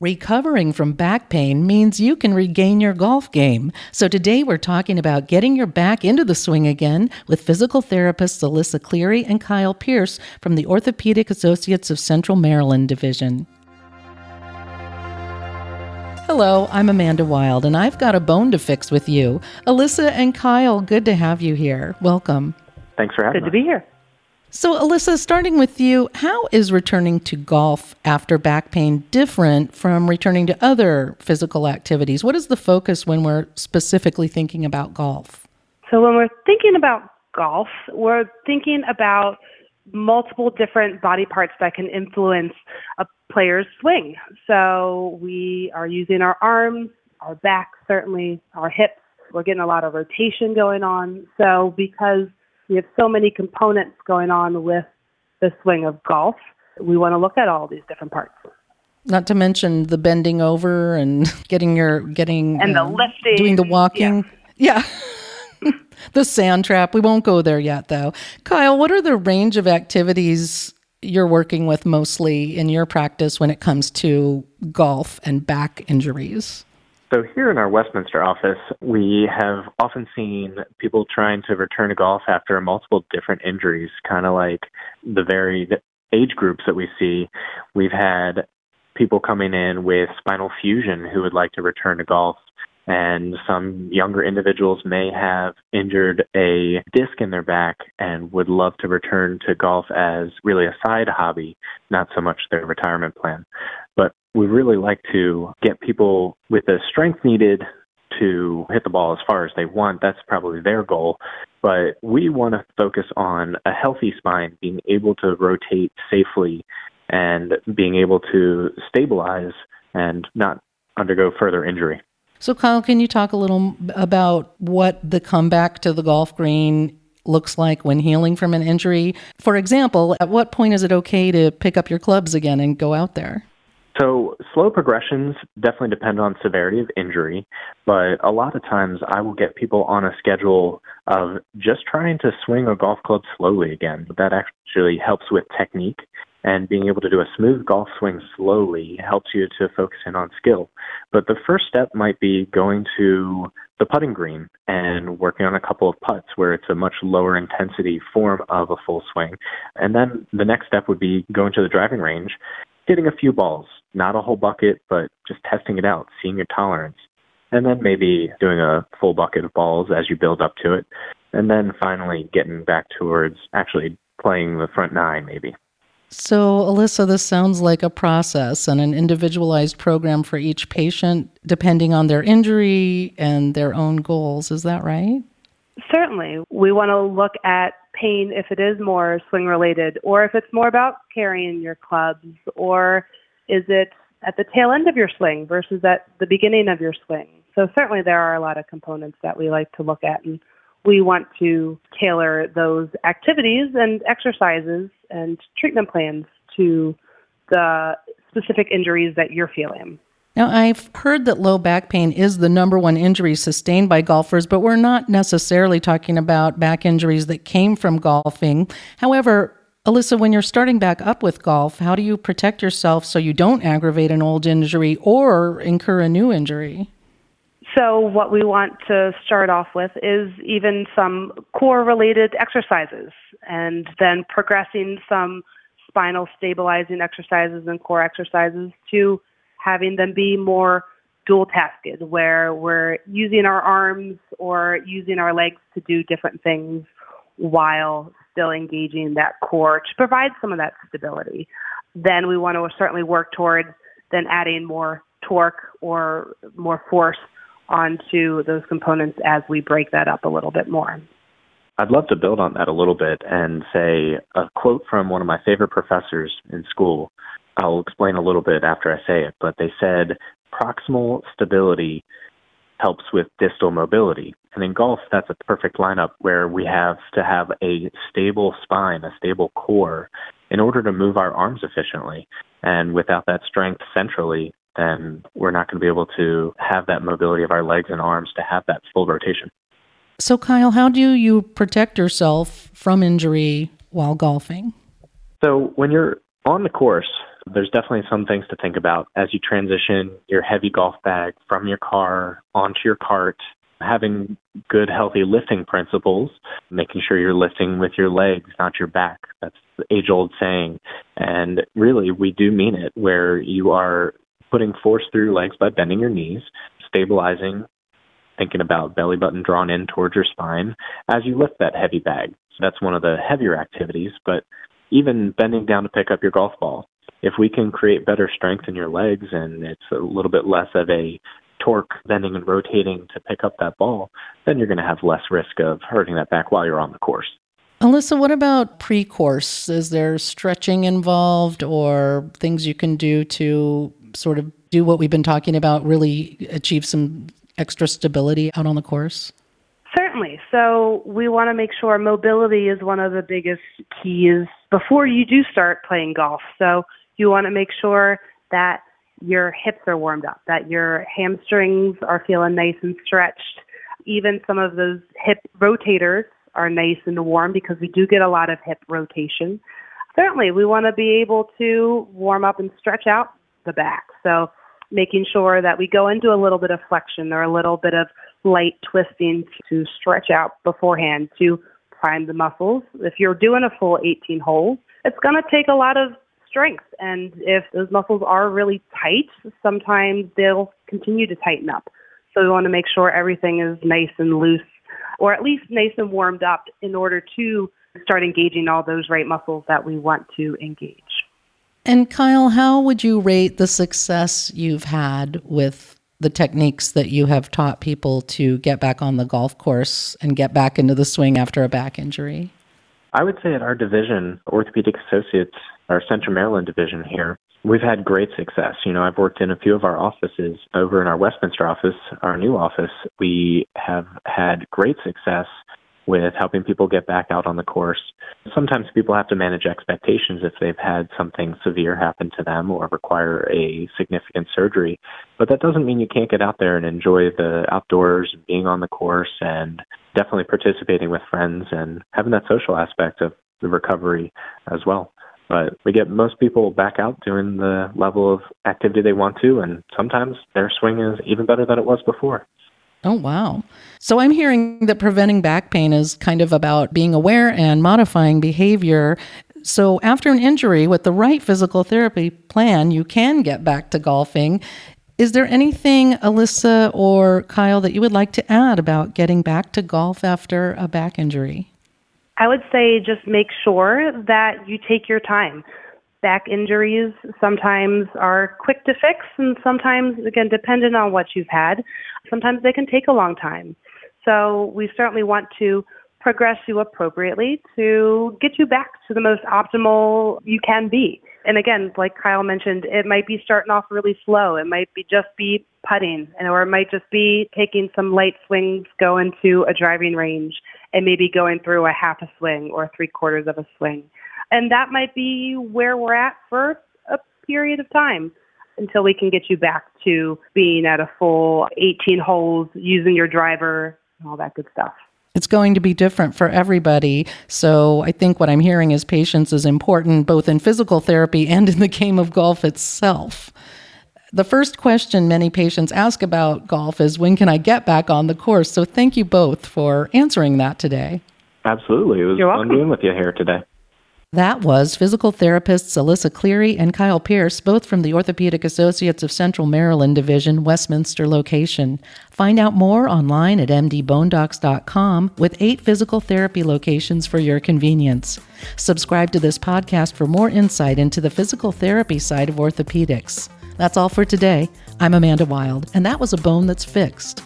Recovering from back pain means you can regain your golf game. So today we're talking about getting your back into the swing again with physical therapists Alyssa Cleary and Kyle Pierce from the Orthopedic Associates of Central Maryland Division. Hello, I'm Amanda Wild, and I've got a bone to fix with you. Alyssa and Kyle, good to have you here. Welcome. Thanks for having me. Good to be here. So, Alyssa, starting with you, how is returning to golf after back pain different from returning to other physical activities? What is the focus when we're specifically thinking about golf? So, when we're thinking about golf, we're thinking about multiple different body parts that can influence a player's swing. So, we are using our arms, our back, certainly, our hips. We're getting a lot of rotation going on. So, because we have so many components going on with the swing of golf. We want to look at all these different parts. Not to mention the bending over and getting your getting and the um, lifting, doing the walking. Yeah. the sand trap. We won't go there yet though. Kyle, what are the range of activities you're working with mostly in your practice when it comes to golf and back injuries? So, here in our Westminster office, we have often seen people trying to return to golf after multiple different injuries, kind of like the varied age groups that we see. We've had people coming in with spinal fusion who would like to return to golf and some younger individuals may have injured a disc in their back and would love to return to golf as really a side hobby, not so much their retirement plan. But we really like to get people with the strength needed to hit the ball as far as they want. That's probably their goal. But we want to focus on a healthy spine, being able to rotate safely and being able to stabilize and not undergo further injury. So, Kyle, can you talk a little about what the comeback to the golf green looks like when healing from an injury? For example, at what point is it okay to pick up your clubs again and go out there? So, slow progressions definitely depend on severity of injury, but a lot of times I will get people on a schedule of just trying to swing a golf club slowly again. That actually helps with technique and being able to do a smooth golf swing slowly helps you to focus in on skill. But the first step might be going to the putting green and working on a couple of putts where it's a much lower intensity form of a full swing. And then the next step would be going to the driving range, hitting a few balls, not a whole bucket, but just testing it out, seeing your tolerance. And then maybe doing a full bucket of balls as you build up to it. And then finally getting back towards actually playing the front nine, maybe. So, Alyssa, this sounds like a process and an individualized program for each patient, depending on their injury and their own goals. Is that right? Certainly. We want to look at pain if it is more swing related, or if it's more about carrying your clubs, or is it at the tail end of your swing versus at the beginning of your swing. So, certainly, there are a lot of components that we like to look at and we want to tailor those activities and exercises and treatment plans to the specific injuries that you're feeling. Now, I've heard that low back pain is the number one injury sustained by golfers, but we're not necessarily talking about back injuries that came from golfing. However, Alyssa, when you're starting back up with golf, how do you protect yourself so you don't aggravate an old injury or incur a new injury? So, what we want to start off with is even some core related exercises and then progressing some spinal stabilizing exercises and core exercises to having them be more dual tasked, where we're using our arms or using our legs to do different things while still engaging that core to provide some of that stability. Then we want to certainly work towards then adding more torque or more force onto those components as we break that up a little bit more. I'd love to build on that a little bit and say a quote from one of my favorite professors in school. I'll explain a little bit after I say it, but they said proximal stability helps with distal mobility. And in golf, that's a perfect lineup where we have to have a stable spine, a stable core, in order to move our arms efficiently. And without that strength centrally, then we're not going to be able to have that mobility of our legs and arms to have that full rotation. So, Kyle, how do you protect yourself from injury while golfing? So, when you're on the course, there's definitely some things to think about as you transition your heavy golf bag from your car onto your cart. Having good, healthy lifting principles, making sure you're lifting with your legs, not your back. That's the age old saying. And really, we do mean it, where you are putting force through your legs by bending your knees, stabilizing, thinking about belly button drawn in towards your spine as you lift that heavy bag. So that's one of the heavier activities, but even bending down to pick up your golf ball. If we can create better strength in your legs and it's a little bit less of a torque bending and rotating to pick up that ball, then you're going to have less risk of hurting that back while you're on the course. Alyssa, what about pre course? Is there stretching involved or things you can do to sort of do what we've been talking about, really achieve some extra stability out on the course? Certainly. So we want to make sure mobility is one of the biggest keys before you do start playing golf. So you want to make sure that your hips are warmed up, that your hamstrings are feeling nice and stretched. Even some of those hip rotators are nice and warm because we do get a lot of hip rotation. Certainly, we want to be able to warm up and stretch out the back. So making sure that we go into a little bit of flexion or a little bit of light twisting to stretch out beforehand to prime the muscles. If you're doing a full 18 holes, it's going to take a lot of strength. And if those muscles are really tight, sometimes they'll continue to tighten up. So we want to make sure everything is nice and loose, or at least nice and warmed up in order to start engaging all those right muscles that we want to engage. And Kyle, how would you rate the success you've had with the techniques that you have taught people to get back on the golf course and get back into the swing after a back injury? I would say at our division, Orthopedic Associates, our Central Maryland division here, we've had great success. You know, I've worked in a few of our offices over in our Westminster office, our new office. We have had great success with helping people get back out on the course. Sometimes people have to manage expectations if they've had something severe happen to them or require a significant surgery. But that doesn't mean you can't get out there and enjoy the outdoors being on the course and definitely participating with friends and having that social aspect of the recovery as well. But we get most people back out doing the level of activity they want to, and sometimes their swing is even better than it was before. Oh, wow. So I'm hearing that preventing back pain is kind of about being aware and modifying behavior. So after an injury, with the right physical therapy plan, you can get back to golfing. Is there anything, Alyssa or Kyle, that you would like to add about getting back to golf after a back injury? I would say just make sure that you take your time. Back injuries sometimes are quick to fix and sometimes again dependent on what you've had sometimes they can take a long time. So we certainly want to progress you appropriately to get you back to the most optimal you can be and again like kyle mentioned it might be starting off really slow it might be just be putting and or it might just be taking some light swings going to a driving range and maybe going through a half a swing or three quarters of a swing and that might be where we're at for a period of time until we can get you back to being at a full 18 holes, using your driver, and all that good stuff. It's going to be different for everybody. So I think what I'm hearing is patience is important both in physical therapy and in the game of golf itself. The first question many patients ask about golf is when can I get back on the course? So thank you both for answering that today. Absolutely. It was You're fun welcome. being with you here today. That was physical therapists Alyssa Cleary and Kyle Pierce, both from the Orthopedic Associates of Central Maryland Division, Westminster location. Find out more online at mdbonedocs.com with eight physical therapy locations for your convenience. Subscribe to this podcast for more insight into the physical therapy side of orthopedics. That's all for today. I'm Amanda Wild, and that was a bone that's fixed.